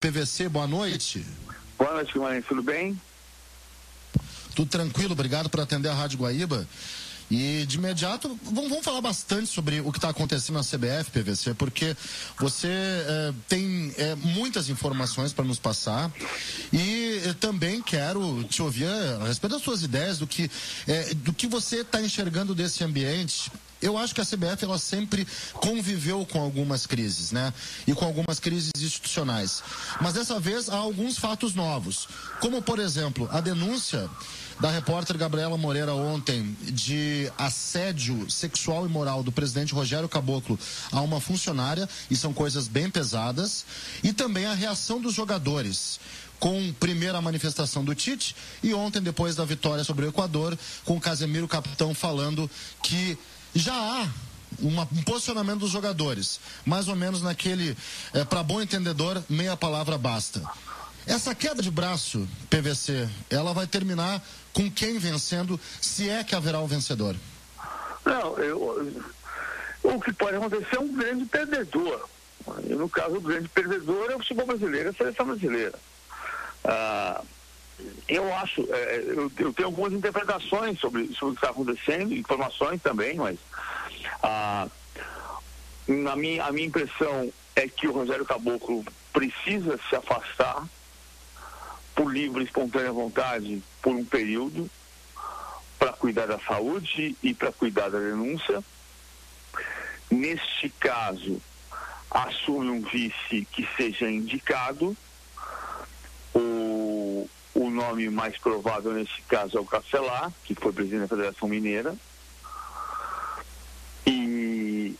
PVC, boa noite. Boa noite, Guimarães, tudo bem? Tudo tranquilo, obrigado por atender a Rádio Guaíba. E de imediato, vamos, vamos falar bastante sobre o que está acontecendo na CBF, PVC, porque você é, tem é, muitas informações para nos passar e também quero te ouvir a respeito das suas ideias, do que, do que você está enxergando desse ambiente eu acho que a CBF ela sempre conviveu com algumas crises, né? E com algumas crises institucionais. Mas dessa vez há alguns fatos novos, como por exemplo a denúncia da repórter Gabriela Moreira ontem de assédio sexual e moral do presidente Rogério Caboclo a uma funcionária, e são coisas bem pesadas, e também a reação dos jogadores com primeiro a manifestação do Tite e ontem, depois da vitória sobre o Equador, com o Casemiro Capitão falando que já há uma, um posicionamento dos jogadores, mais ou menos naquele, é, para bom entendedor, meia palavra basta. Essa queda de braço, PVC, ela vai terminar com quem vencendo, se é que haverá um vencedor? Não, eu, o que pode acontecer é um grande perdedor. E no caso, o grande perdedor é o futebol brasileiro, a seleção brasileira. Ah, eu acho, é, eu, eu, tenho algumas interpretações sobre, sobre o que está acontecendo, informações também, mas ah, na minha, a minha impressão é que o Rogério Caboclo precisa se afastar por livre e espontânea vontade por um período para cuidar da saúde e para cuidar da denúncia. Neste caso, assume um vice que seja indicado. Nome mais provável nesse caso é o Castelar, que foi presidente da Federação Mineira. E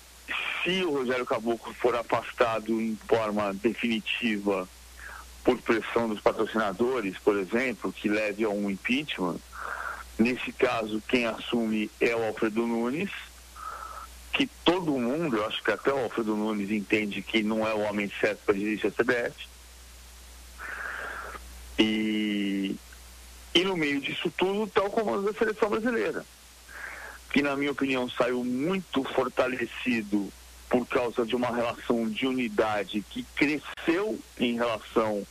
se o Rogério Caboclo for afastado em forma definitiva por pressão dos patrocinadores, por exemplo, que leve a um impeachment, nesse caso quem assume é o Alfredo Nunes, que todo mundo, eu acho que até o Alfredo Nunes entende que não é o homem certo para dirigir a CBF. E, e no meio disso tudo está o comando da seleção brasileira, que na minha opinião saiu muito fortalecido por causa de uma relação de unidade que cresceu em relação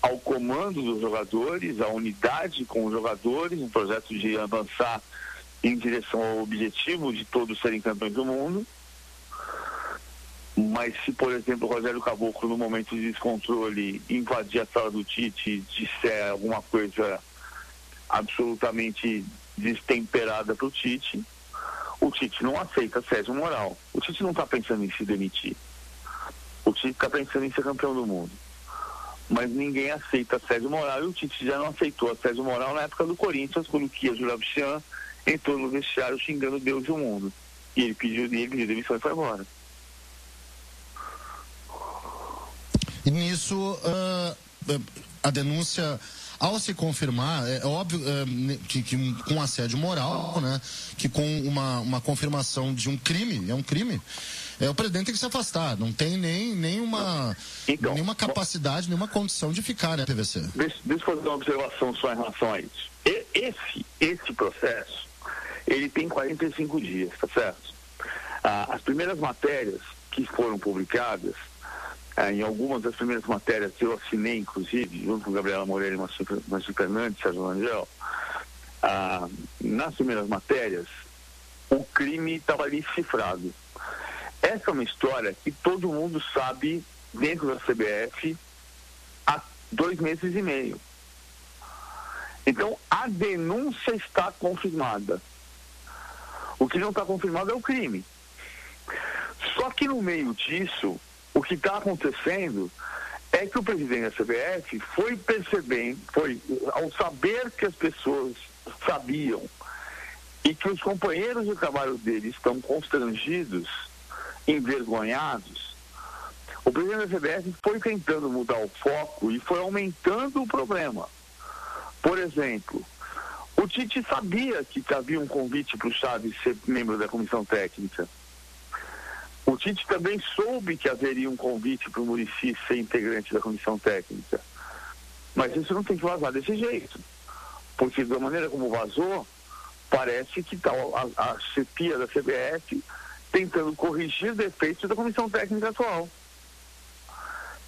ao comando dos jogadores, a unidade com os jogadores, um projeto de avançar em direção ao objetivo de todos serem campeões do mundo. Mas se, por exemplo, o Rogério Caboclo, no momento de descontrole, invadir a sala do Tite e disser alguma coisa absolutamente destemperada para o Tite, o Tite não aceita Sérgio Moral. O Tite não está pensando em se demitir. O Tite está pensando em ser campeão do mundo. Mas ninguém aceita Sérgio Moral e o Tite já não aceitou a Sérgio Moral na época do Corinthians, quando o Kia Jurabichian entrou no vestiário xingando Deus e o mundo. E ele pediu, ele pediu demissão e foi embora. E nisso, uh, a denúncia ao se confirmar, é óbvio é, que, que, com assédio moral, né, que com uma, uma confirmação de um crime, é um crime, é, o presidente tem que se afastar. Não tem nem, nenhuma, então, nenhuma capacidade, nenhuma condição de ficar, né, PVC? Deixa, deixa eu fazer uma observação só em relação a isso. E, esse, esse processo, ele tem 45 dias, tá certo? Ah, as primeiras matérias que foram publicadas é, em algumas das primeiras matérias eu assinei, inclusive, junto com Gabriela Moreira e Marcio Fernandes, Sérgio Angel, ah, nas primeiras matérias, o crime estava ali cifrado. Essa é uma história que todo mundo sabe dentro da CBF há dois meses e meio. Então, a denúncia está confirmada. O que não está confirmado é o crime. Só que no meio disso, o que está acontecendo é que o presidente da CBF foi percebendo, foi ao saber que as pessoas sabiam e que os companheiros de trabalho dele estão constrangidos, envergonhados, o presidente da CBF foi tentando mudar o foco e foi aumentando o problema. Por exemplo, o Tite sabia que havia um convite para o Chaves ser membro da comissão técnica. O Tite também soube que haveria um convite para o Murici ser integrante da comissão técnica. Mas isso não tem que vazar desse jeito. Porque da maneira como vazou, parece que está a, a chefia da CBF tentando corrigir defeitos da comissão técnica atual.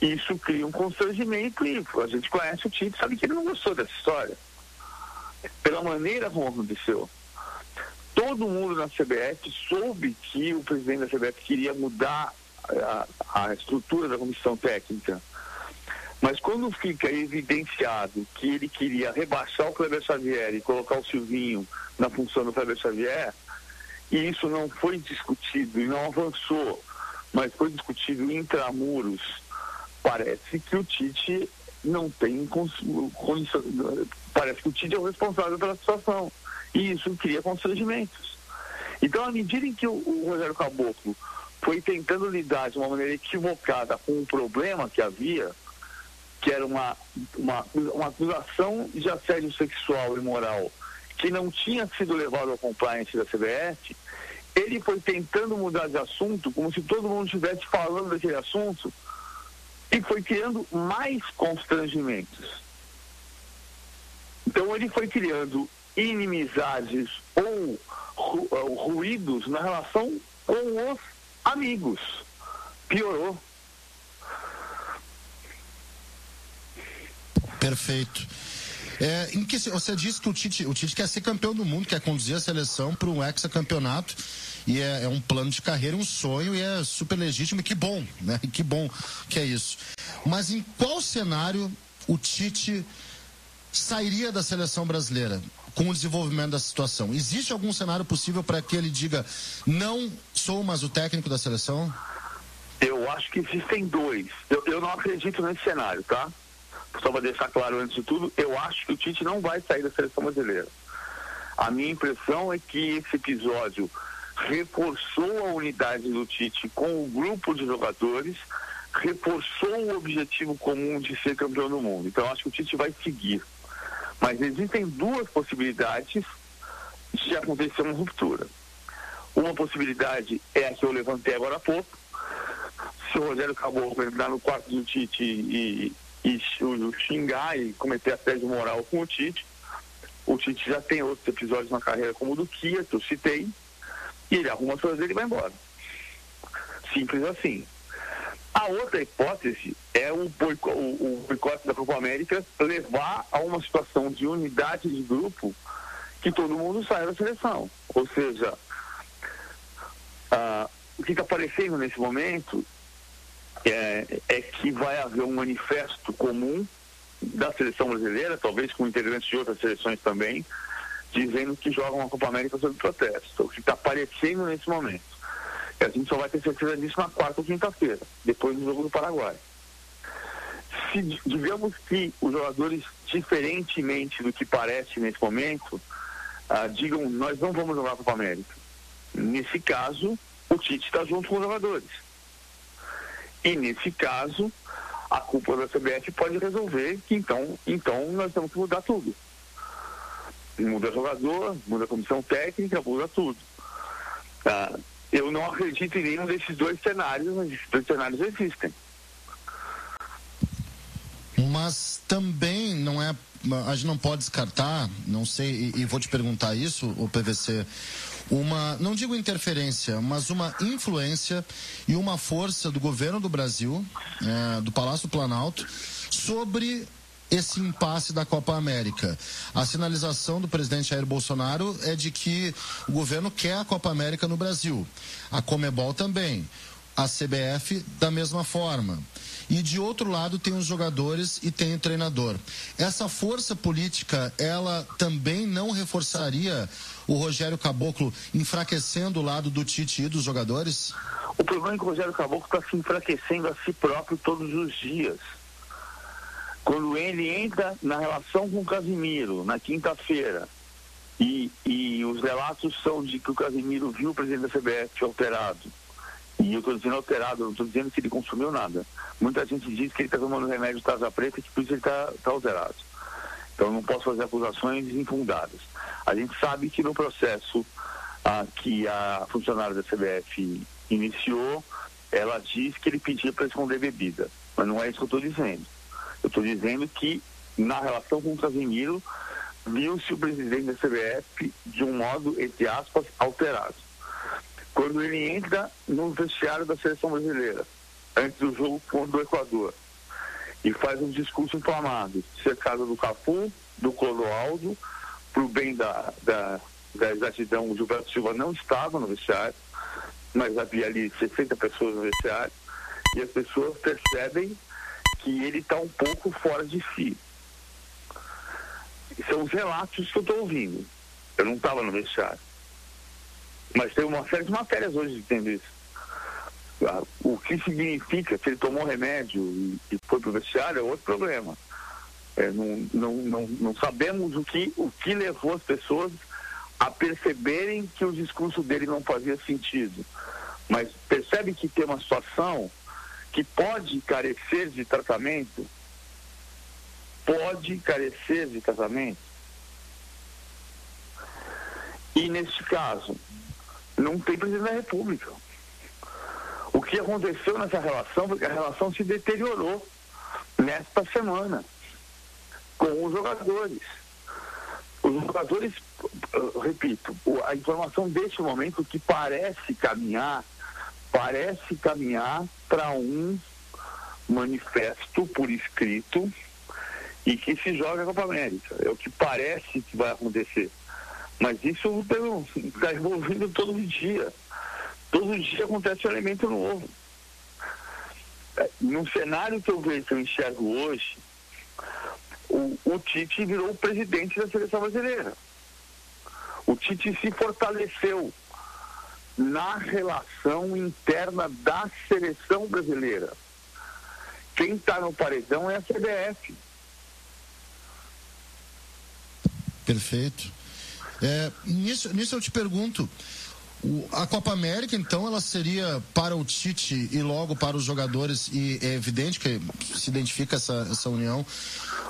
isso cria um constrangimento e a gente conhece o Tite, sabe que ele não gostou dessa história. Pela maneira como aconteceu. Todo mundo na CBF soube que o presidente da CBF queria mudar a, a estrutura da comissão técnica. Mas quando fica evidenciado que ele queria rebaixar o Kleber Xavier e colocar o Silvinho na função do Kleber Xavier, e isso não foi discutido e não avançou, mas foi discutido intramuros, parece que o Tite não tem condição. Parece que o Tite é o responsável pela situação. E isso cria constrangimentos. Então, à medida em que o, o Rogério Caboclo foi tentando lidar de uma maneira equivocada com o problema que havia, que era uma, uma, uma acusação de assédio sexual e moral que não tinha sido levado ao compliance da CBF, ele foi tentando mudar de assunto, como se todo mundo estivesse falando daquele assunto, e foi criando mais constrangimentos. Então ele foi criando inimizades ou ruídos na relação com os amigos. Piorou. Perfeito. É, em que você disse que o Tite, o Tite quer ser campeão do mundo, quer conduzir a seleção para um hexacampeonato e é, é, um plano de carreira, um sonho e é super legítimo e que bom, né? Que bom que é isso. Mas em qual cenário o Tite sairia da seleção brasileira com o desenvolvimento da situação? Existe algum cenário possível para que ele diga não sou mais o técnico da seleção? Eu acho que existem dois. Eu, eu não acredito nesse cenário, tá? só para deixar claro antes de tudo, eu acho que o Tite não vai sair da seleção brasileira. A minha impressão é que esse episódio reforçou a unidade do Tite com o grupo de jogadores, reforçou o objetivo comum de ser campeão do mundo. Então, acho que o Tite vai seguir. Mas existem duas possibilidades de acontecer uma ruptura. Uma possibilidade é a que eu levantei agora há pouco. Se o Rogério Caboclo entrar no quarto do Tite e, e xingar e cometer assédio moral com o Tite. O Tite já tem outros episódios na carreira, como o do Kia, que eu citei, e ele arruma as coisas dele e vai embora. Simples assim. A outra hipótese é o boicote, da Copa América levar a uma situação de unidade de grupo que todo mundo saia da seleção. Ou seja, uh, o que está aparecendo nesse momento é, é que vai haver um manifesto comum da seleção brasileira, talvez com integrantes de outras seleções também, dizendo que jogam a Copa América sob protesto, o que está aparecendo nesse momento. E a gente só vai ter certeza disso na quarta ou quinta-feira, depois do jogo do Paraguai. Se digamos que os jogadores, diferentemente do que parece nesse momento, ah, digam nós não vamos jogar a Copa América. Nesse caso, o Tite está junto com os jogadores. E nesse caso, a culpa da CBF pode resolver que então, então nós temos que mudar tudo. Muda jogador, muda comissão técnica, muda tudo. Ah, eu não acredito em nenhum desses dois cenários, mas esses dois cenários existem. Mas também não é. A gente não pode descartar, não sei, e, e vou te perguntar isso, o PVC uma, não digo interferência, mas uma influência e uma força do governo do Brasil, é, do Palácio Planalto, sobre esse impasse da Copa América. A sinalização do presidente Jair Bolsonaro é de que o governo quer a Copa América no Brasil. A Comebol também. A CBF da mesma forma. E de outro lado tem os jogadores e tem o treinador. Essa força política, ela também não reforçaria o Rogério Caboclo enfraquecendo o lado do Tite e dos jogadores? O problema é que o Rogério Caboclo está se enfraquecendo a si próprio todos os dias. Quando ele entra na relação com o Casimiro, na quinta-feira, e, e os relatos são de que o Casimiro viu o presidente da CBF alterado, e eu estou dizendo alterado, não estou dizendo que ele consumiu nada. Muita gente diz que ele está tomando remédio de taza preta e que por isso ele está tá alterado. Então não posso fazer acusações infundadas. A gente sabe que no processo ah, que a funcionária da CBF iniciou, ela diz que ele pedia para esconder bebida. Mas não é isso que eu estou dizendo. Eu estou dizendo que na relação com o Casimiro, viu-se o presidente da CBF de um modo, entre aspas, alterado. Quando ele entra no vestiário da seleção brasileira, antes do jogo contra o Equador, e faz um discurso inflamado, cercado do Cafu, do Clodoaldo, para o bem da, da, da exatidão, o Gilberto Silva não estava no vestiário, mas havia ali 60 pessoas no vestiário, e as pessoas percebem que ele está um pouco fora de si. São os relatos que eu estou ouvindo. Eu não estava no vestiário. Mas tem uma série de matérias hoje dizendo isso. Ah, o que significa que ele tomou remédio e, e foi para o vestiário é outro problema. É, não, não, não, não sabemos o que, o que levou as pessoas a perceberem que o discurso dele não fazia sentido. Mas percebe que tem uma situação que pode carecer de tratamento, pode carecer de tratamento. E neste caso, não tem presidente da República. O que aconteceu nessa relação foi que a relação se deteriorou nesta semana com os jogadores. Os jogadores, repito, a informação deste momento que parece caminhar, parece caminhar para um manifesto por escrito e que se joga a Copa América. É o que parece que vai acontecer. Mas isso está envolvido todo dia. Todo dia acontece um elemento novo. É, no cenário que eu vejo, que eu enxergo hoje, o, o Tite virou o presidente da seleção brasileira. O Tite se fortaleceu na relação interna da seleção brasileira. Quem está no paredão é a CBF. Perfeito. É, nisso, nisso eu te pergunto, a Copa América, então, ela seria para o Tite e logo para os jogadores, e é evidente que se identifica essa, essa união,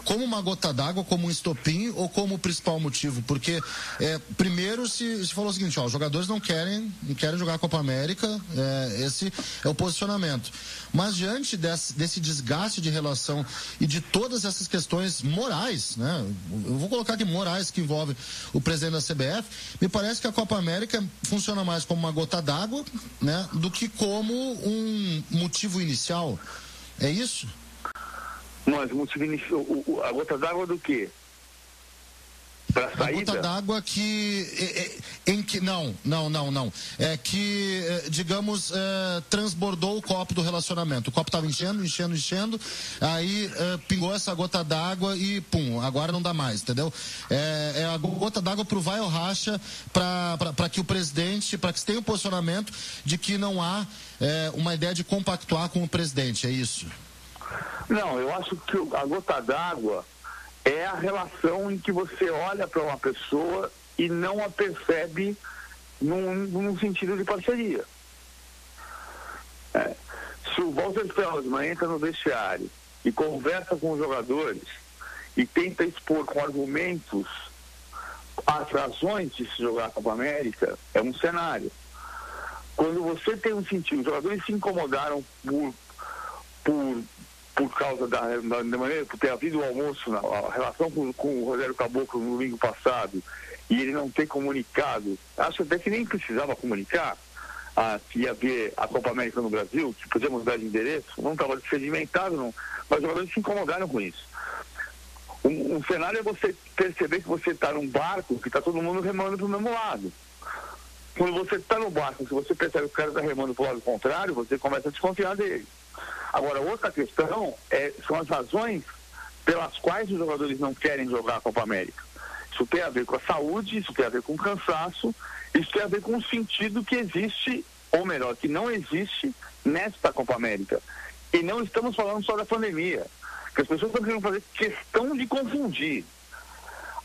como uma gota d'água, como um estopim ou como o principal motivo? Porque, é, primeiro, se, se falou o seguinte: ó, os jogadores não querem, não querem jogar a Copa América, é, esse é o posicionamento. Mas, diante desse, desse desgaste de relação e de todas essas questões morais, né? Eu vou colocar aqui morais que envolvem o presidente da CBF, me parece que a Copa América funciona mais como uma gota d'água, né? Do que como um motivo inicial. É isso? Mas o, a gota d'água do quê? Para a saída? gota d'água que, é, é, em que. Não, não, não, não. É que, é, digamos, transbordou o copo do relacionamento. O copo estava enchendo, enchendo, enchendo. Aí pingou essa gota d'água e, pum, agora não dá mais, entendeu? É, é a gota d'água para o vai ou racha para que o presidente, para que se tenha um posicionamento de que não há uma ideia de compactuar com o presidente. É isso? Não, eu acho que a gota d'água é a relação em que você olha para uma pessoa e não a percebe num, num sentido de parceria. É. Se o Walter Feldman entra no vestiário e conversa com os jogadores e tenta expor com argumentos as razões de se jogar a Copa América, é um cenário. Quando você tem um sentido, os jogadores se incomodaram por, por por causa da, da, da maneira, por ter havido o almoço, na, a relação com, com o Rogério Caboclo no domingo passado, e ele não ter comunicado, acho até que nem precisava comunicar ah, que ia haver a Copa América no Brasil, que podia mudar de endereço, não estava sedimentado, não, mas os jogadores se incomodaram com isso. Um, um cenário é você perceber que você está num barco que está todo mundo remando para o mesmo lado. Quando você está no barco, se você percebe que o cara está remando para o lado contrário, você começa a desconfiar dele. Agora, outra questão é, são as razões pelas quais os jogadores não querem jogar a Copa América. Isso tem a ver com a saúde, isso tem a ver com o cansaço, isso tem a ver com o sentido que existe, ou melhor, que não existe nesta Copa América. E não estamos falando só da pandemia, que as pessoas estão querendo fazer questão de confundir.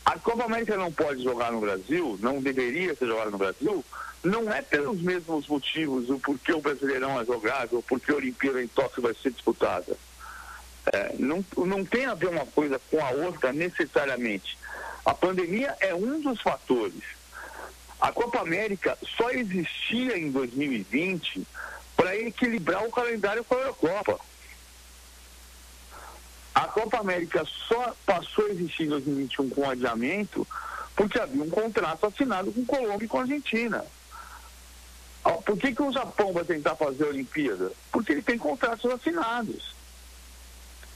A Copa América não pode jogar no Brasil, não deveria ser jogada no Brasil, não é pelos mesmos motivos o porquê o Brasileirão é jogável, o porquê a Olimpíada em Tóquio vai ser disputada. É, não, não tem a ver uma coisa com a outra necessariamente. A pandemia é um dos fatores. A Copa América só existia em 2020 para equilibrar o calendário com a Eurocopa. A Copa América só passou a existir em 2021 com adiamento porque havia um contrato assinado com Colômbia e com Argentina. Por que, que o Japão vai tentar fazer a Olimpíada? Porque ele tem contratos assinados.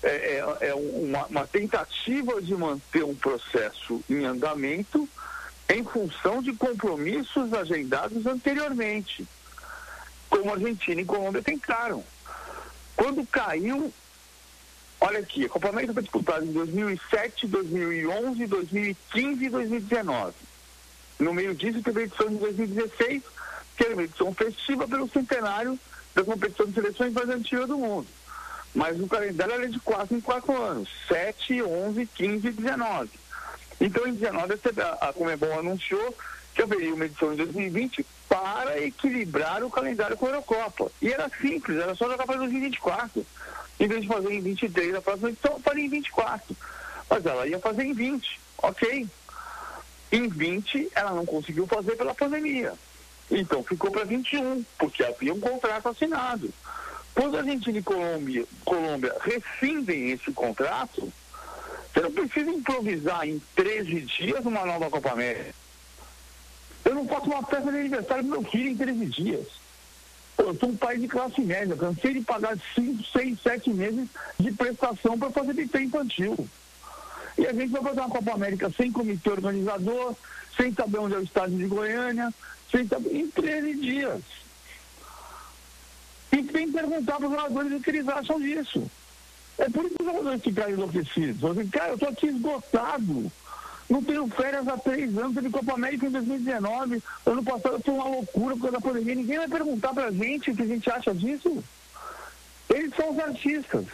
é, é, é uma, uma tentativa de manter um processo em andamento em função de compromissos agendados anteriormente, como Argentina e Colômbia tentaram. Quando caiu, olha aqui, a Copa América foi disputada em 2007, 2011, 2015 e 2019. No meio disso, teve a edição de 2016, que era uma edição festiva pelo centenário da competição de seleções mais antiga do mundo. Mas o calendário era de 4 em 4 anos, 7, 11, 15 e 19. Então, em 19, a Comebol anunciou que haveria uma edição em 2020 para equilibrar o calendário com a Eurocopa. E era simples, era só jogar para 2024. Em vez de fazer em 23 a próxima edição, faria em 24. Mas ela ia fazer em 20, ok. Em 20, ela não conseguiu fazer pela pandemia. Então ficou para 21, porque havia um contrato assinado. Quando a Argentina e Colômbia, Colômbia rescindem esse contrato, você não precisa improvisar em 13 dias uma nova Copa América. Eu não faço uma festa de aniversário do meu filho em 13 dias. Eu sou um país de classe média, cansei de pagar 5, 6, 7 meses de prestação para fazer BT infantil. E a gente vai fazer uma Copa América sem comitê organizador, sem saber onde é o estádio de Goiânia, em 13 dias. E tem que perguntar para os jogadores o que eles acham disso. É por isso que os jogadores ficaram enlouquecidos. Assim, cara, eu estou aqui esgotado. Não tenho férias há três anos, teve Copa América em 2019. Ano passado foi uma loucura por causa da pandemia. Ninguém vai perguntar pra gente o que a gente acha disso. Eles são os artistas.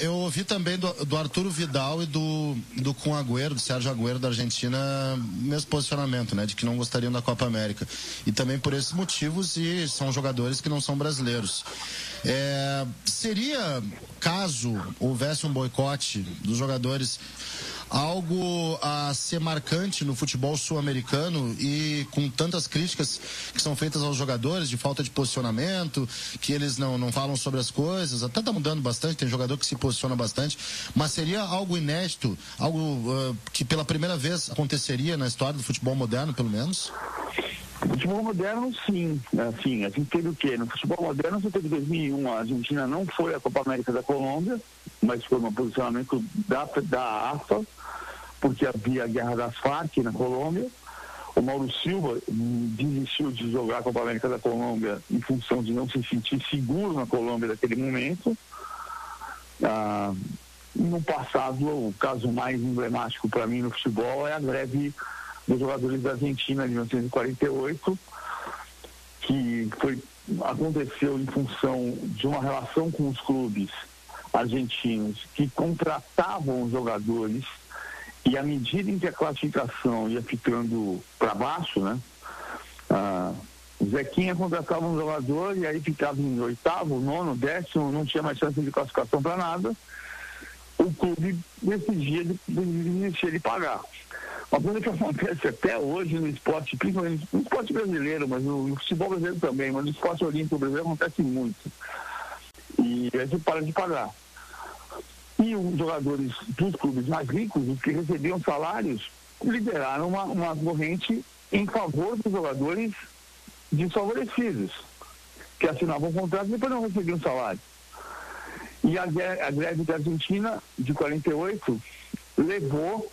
Eu ouvi também do, do Arturo Vidal e do, do Kun Agüero, do Sérgio Agüero da Argentina, mesmo posicionamento, né? De que não gostariam da Copa América. E também por esses motivos, e são jogadores que não são brasileiros. É, seria, caso houvesse um boicote dos jogadores, algo a ser marcante no futebol sul-americano e com tantas críticas que são feitas aos jogadores de falta de posicionamento, que eles não, não falam sobre as coisas, até está mudando bastante, tem jogador que se posiciona bastante, mas seria algo inédito, algo uh, que pela primeira vez aconteceria na história do futebol moderno, pelo menos? Futebol moderno, sim. Assim, a gente teve o quê? No futebol moderno, você teve 2001, a Argentina não foi a Copa América da Colômbia, mas foi um posicionamento da, da AFA, porque havia a guerra das Farc na Colômbia. O Mauro Silva desistiu de jogar a Copa América da Colômbia em função de não se sentir seguro na Colômbia naquele momento. Ah, no passado, o caso mais emblemático para mim no futebol é a greve dos jogadores da Argentina de 1948, que foi, aconteceu em função de uma relação com os clubes argentinos que contratavam os jogadores e à medida em que a classificação ia ficando para baixo, né? Ah, Zequinha contratava um jogador e aí ficava em oitavo, nono, décimo, não tinha mais chance de classificação para nada. O clube decidia de, de, de, de pagar. Uma coisa que acontece até hoje no esporte, principalmente no esporte brasileiro, mas no, no futebol brasileiro também, mas no esporte olímpico brasileiro acontece muito. E aí você para de pagar. E os jogadores dos clubes mais ricos, os que recebiam salários, lideraram uma, uma corrente em favor dos jogadores desfavorecidos, que assinavam contrato e depois não recebiam salário. E a, a greve da Argentina, de 48, levou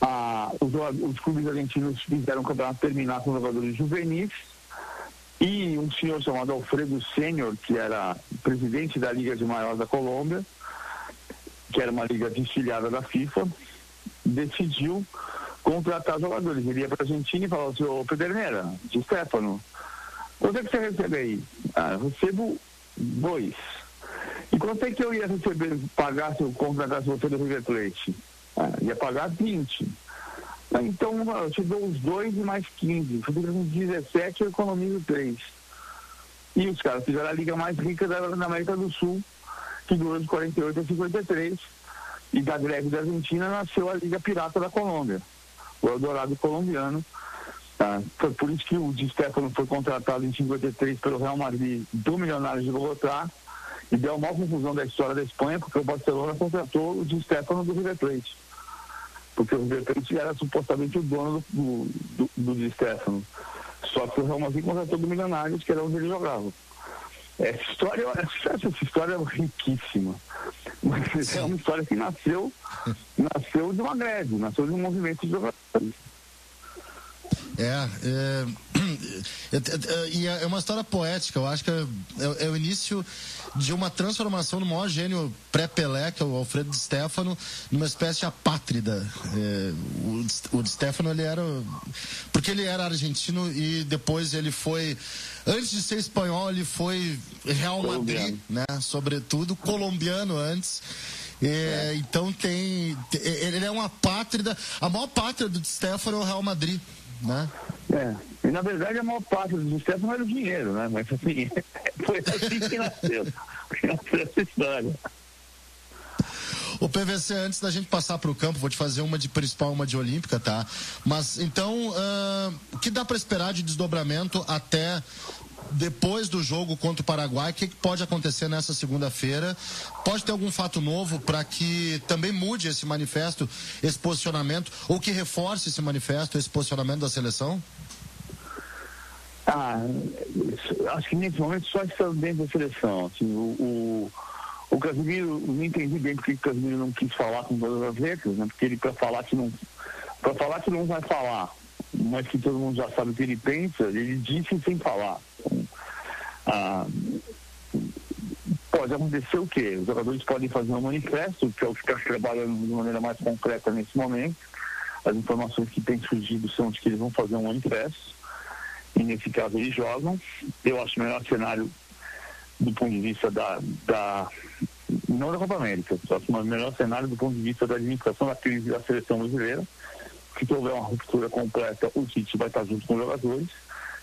a, os, os clubes argentinos fizeram o campeonato terminar com jogadores juvenis e um senhor chamado Alfredo Sênior, que era presidente da Liga de Maior da Colômbia, que era uma liga desfiliada da FIFA, decidiu contratar jogadores. Ele ia para a Argentina e falou assim, ô Pederneira, de Stefano, quanto é que você recebe aí? Ah, eu recebo dois. E quanto é que eu ia receber, pagar se eu contratasse você do River Plate? Ah, ia pagar 20. Ah, então eu te dou os dois e mais 15. Você fica com 17 eu economizo 3. E os caras fizeram a liga mais rica da América do Sul que de 48 a 53, e da greve da Argentina nasceu a Liga Pirata da Colômbia, o Eldorado colombiano. Tá? Foi por isso que o Di Stefano foi contratado em 53 pelo Real Madrid do Milionário de Bogotá, e deu uma confusão da história da Espanha, porque o Barcelona contratou o Di Stefano do River Plate. Porque o River Plate era supostamente o dono do, do, do Di Stefano. Só que o Real Madrid contratou do Milionários, que era onde ele jogava. Essa história, essa história é riquíssima. Mas é uma história que nasceu, nasceu de uma greve, nasceu de um movimento de jogadores. É, é, é, é, é, é, uma história poética. Eu acho que é, é, é o início de uma transformação no maior gênio pré-Pelé, que é o Alfredo de Stefano, numa espécie de apátrida. É, o, o de Stefano, ele era. Porque ele era argentino e depois ele foi. Antes de ser espanhol, ele foi Real Madrid, né? Sobretudo, colombiano antes. É, então tem. Ele é uma pátria. A maior pátria do Stefano é o Real Madrid né? É, e na verdade a maior parte do sucesso não era o dinheiro, né? Mas assim, foi assim que nasceu, que nasceu essa história. O PVC, antes da gente passar para o campo, vou te fazer uma de principal, uma de olímpica, tá? Mas então, uh, o que dá para esperar de desdobramento até depois do jogo contra o Paraguai, o que, pode acontecer nessa segunda-feira? Pode ter algum fato novo para que também mude esse manifesto, esse posicionamento, ou que reforce esse manifesto, esse posicionamento da seleção? Ah, acho que nesse momento só está dentro da seleção. Assim, o, o, o Casimiro, não entendi bem porque o Casimiro não quis falar com todas as letras, né? Porque ele para falar que não. Para falar que não vai falar, mas que todo mundo já sabe o que ele pensa, ele disse sem falar. Pode acontecer o quê? Os jogadores podem fazer um manifesto, que é o que está trabalhando de maneira mais concreta nesse momento. As informações que têm surgido são de que eles vão fazer um manifesto. E nesse caso eles jogam. Eu acho o melhor cenário do ponto de vista da, da não da Copa América, eu acho o melhor cenário do ponto de vista da administração da crise da seleção brasileira. Se houver uma ruptura completa, o Tite vai estar junto com os jogadores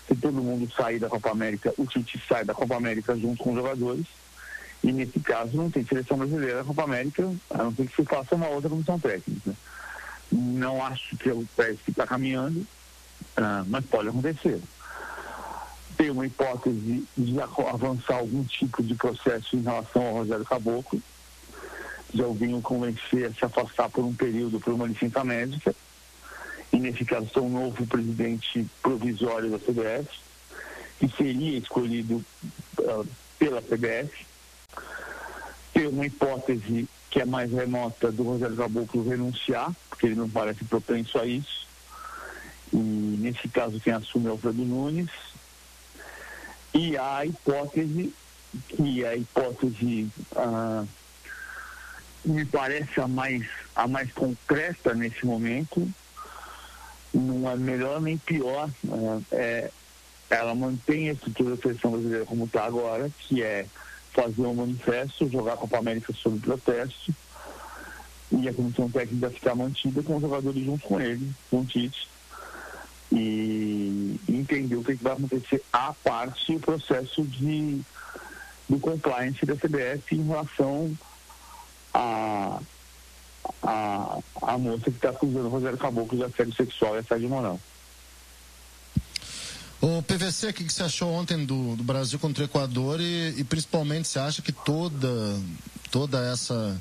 se todo mundo sair da Copa América, o Tite sai da Copa América junto com os jogadores. E nesse caso não tem seleção brasileira na Copa América, a não ser que se faça uma outra comissão técnica. Não acho que é o que está caminhando, uh, mas pode acontecer. Tem uma hipótese de avançar algum tipo de processo em relação ao Rogério Caboclo. Já o vinham convencer a se afastar por um período por uma licença médica sou um novo presidente provisório da CBF, que seria escolhido uh, pela CBF. Tem uma hipótese que é mais remota do Rogério Caboclo renunciar, porque ele não parece propenso a isso. E nesse caso quem assume é o Alfredo Nunes. E a hipótese, que é a hipótese uh, me parece a mais, a mais concreta nesse momento, não é melhor nem pior. Né? É, ela mantém a estrutura da seleção brasileira como está agora, que é fazer um manifesto, jogar a Copa América sob protesto e a comissão técnica ficar mantida com os jogadores junto com ele, com o Tite, e entender o que, vai acontecer à parte o processo de, do compliance da CBF em relação a a, a moça que está acusando o Rogério Caboclo de assédio sexual e assédio moral. O PVC, o que, você achou ontem do, do Brasil contra o Equador e, e principalmente você acha que toda, toda essa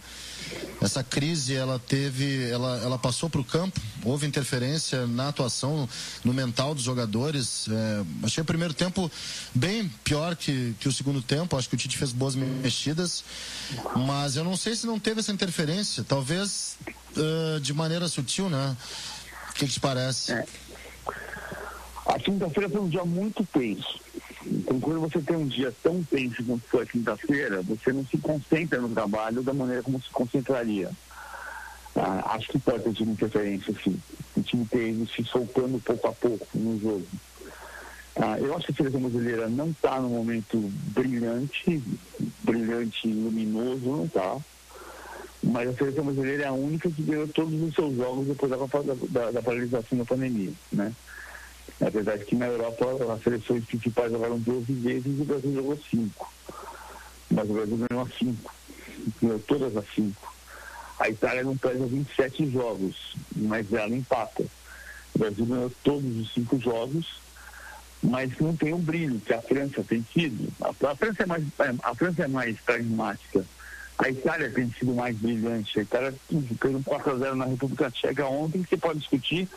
essa crise ela teve, ela, ela passou para o campo, houve interferência na atuação, no mental dos jogadores. É, achei o primeiro tempo bem pior que, que o segundo tempo. Acho que o Tite fez boas mexidas, mas eu não sei se não teve essa interferência. Talvez uh, de maneira sutil, né? O que, te parece? É. A quinta-feira foi um dia muito tenso então, quando você tem um dia tão tenso quanto foi a quinta-feira, você não se concentra no trabalho da maneira como se concentraria. Ah, acho que pode ter tido interferência, sim. O time teve se soltando pouco a pouco no jogo. Ah, eu acho que a seleção brasileira não está no momento brilhante, brilhante, luminoso, não está. Mas a seleção brasileira é a única que ganhou todos os seus jogos depois da, da, da paralisação da pandemia, né? É verdade que na Europa as seleções principais jogaram 12 vezes e o Brasil jogou 5. Mas o Brasil ganhou as 5. Ganhou todas as 5. A Itália não pesa 27 jogos, mas ela empata. O Brasil ganhou todos os 5 jogos, mas não tem o brilho que a França tem tido. A, a, França é mais, a França é mais pragmática. A Itália tem sido mais brilhante. A Itália fez um 4x0 na República Tcheca ontem, que você pode discutir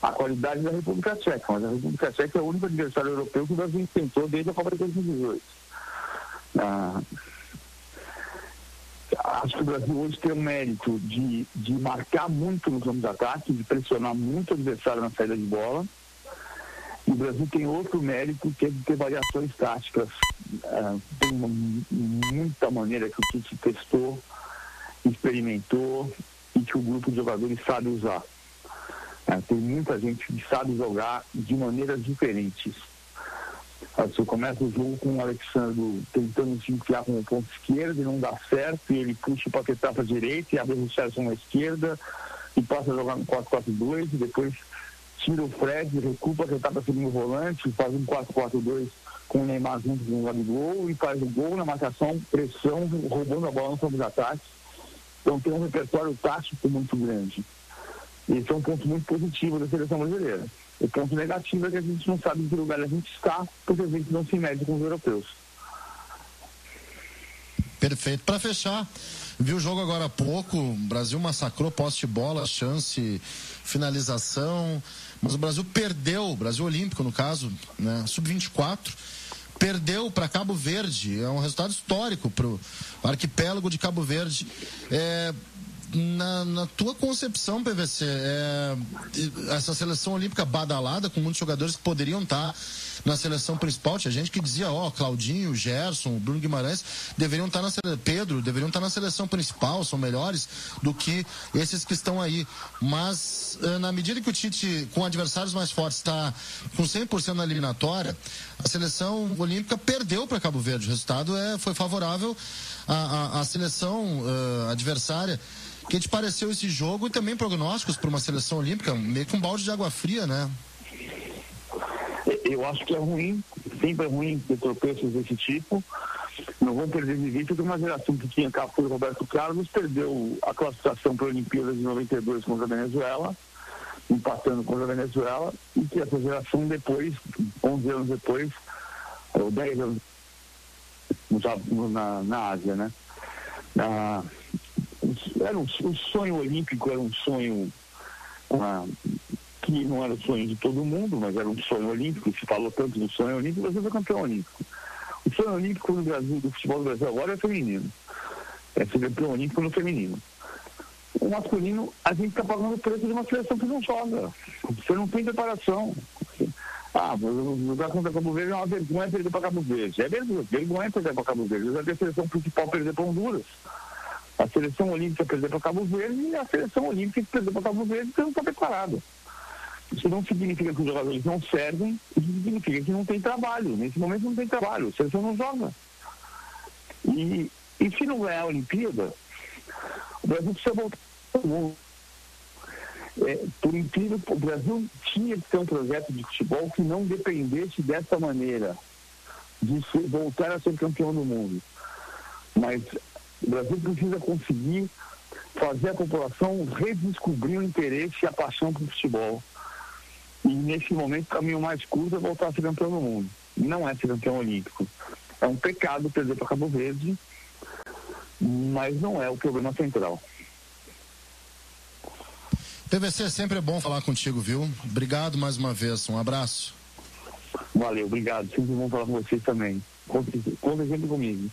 a qualidade da República Tcheca, mas a República Tcheca é o único adversário europeu que o Brasil enfrentou desde a Copa de 2018. Ah, acho que o Brasil hoje tem o mérito de, de marcar muito nos campos de ataque, de pressionar muito o adversário na saída de bola. E o Brasil tem outro mérito que é de ter variações táticas. Ah, tem uma, muita maneira que o Tite testou, experimentou e que o grupo de jogadores sabe usar. Tem muita gente que sabe jogar de maneiras diferentes. Você começa o jogo com o Alexandre tentando se enfiar com o ponto esquerdo e não dá certo, e ele puxa o Paquetá para a direita e abre o Richardson na esquerda e passa a jogar no 4-4-2 e depois tira o Fred, recua o Paquetá para segundo volante, faz um 4-4-2 com o Neymar junto com o Gabigol e faz o gol na marcação, pressão, roubando a bola no campo de ataque. Então tem um repertório tático muito grande. Esse é um ponto muito positivo da seleção brasileira. O ponto negativo é que a gente não sabe em que lugar a gente está, porque a gente não se mede com os europeus. Perfeito. Para fechar, viu o jogo agora há pouco, o Brasil massacrou poste bola, chance, finalização, mas o Brasil perdeu, o Brasil Olímpico no caso, né, sub-24, perdeu para Cabo Verde, é um resultado histórico para o arquipélago de Cabo Verde. É, na, na, tua concepção, PVC, é, essa seleção olímpica badalada, com muitos jogadores que poderiam estar na seleção principal, tinha gente que dizia, ó, Claudinho, Gerson, Bruno Guimarães, deveriam estar na seleção, Pedro, deveriam estar na seleção principal, são melhores do que esses que estão aí. Mas, eh, na medida que o Tite, com adversários mais fortes, está com 100% na eliminatória, a seleção olímpica perdeu para Cabo Verde. O resultado é, foi favorável à, à, à seleção uh, adversária que te pareceu esse jogo e também prognósticos para uma seleção olímpica, meio com um balde de água fria, né? Eu acho que é ruim, sempre é ruim ter tropeços desse tipo. Não vamos perder de vista que uma geração que tinha Cafu e Roberto Carlos perdeu a classificação para a Olimpíada de 92 contra a Venezuela, empatando contra a Venezuela, e que essa geração depois, 11 anos depois, ou 10 anos na, na Ásia, né? Na, era um, o sonho olímpico era um sonho ah, que não era o sonho de todo mundo, mas era um sonho olímpico, se falou tanto do sonho olímpico, Brasil foi campeão olímpico. O sonho olímpico no Brasil, do futebol do Brasil agora é feminino. É ser campeão olímpico no feminino. O masculino, a gente está pagando o preço de uma seleção que não joga. Você não tem preparação. Ah, jogar contra Cabo Verde é uma vergonha perder para Cabo Verde. É vergonha, vergonha perder para Cabo Verde. Já a seleção principal perder para Honduras. A seleção olímpica perdeu para Cabo Verde e a seleção olímpica que perdeu para Cabo Verde não está preparada. Isso não significa que os jogadores não servem, isso significa que não tem trabalho. Nesse momento não tem trabalho, a seleção não joga. E, e se não ganhar a Olimpíada, o Brasil precisa voltar mundo. É, por incrível, o Brasil tinha que ter um projeto de futebol que não dependesse dessa maneira, de voltar a ser campeão do mundo. Mas o Brasil precisa conseguir fazer a população redescobrir o interesse e a paixão pelo futebol. E nesse momento o caminho mais curto é voltar a ser campeão do mundo. Não é ser campeão olímpico. É um pecado perder para Cabo Verde, mas não é o problema central. PVC, sempre é bom falar contigo, viu? Obrigado mais uma vez. Um abraço. Valeu, obrigado. Sempre bom falar com vocês também. Conta sempre comigo.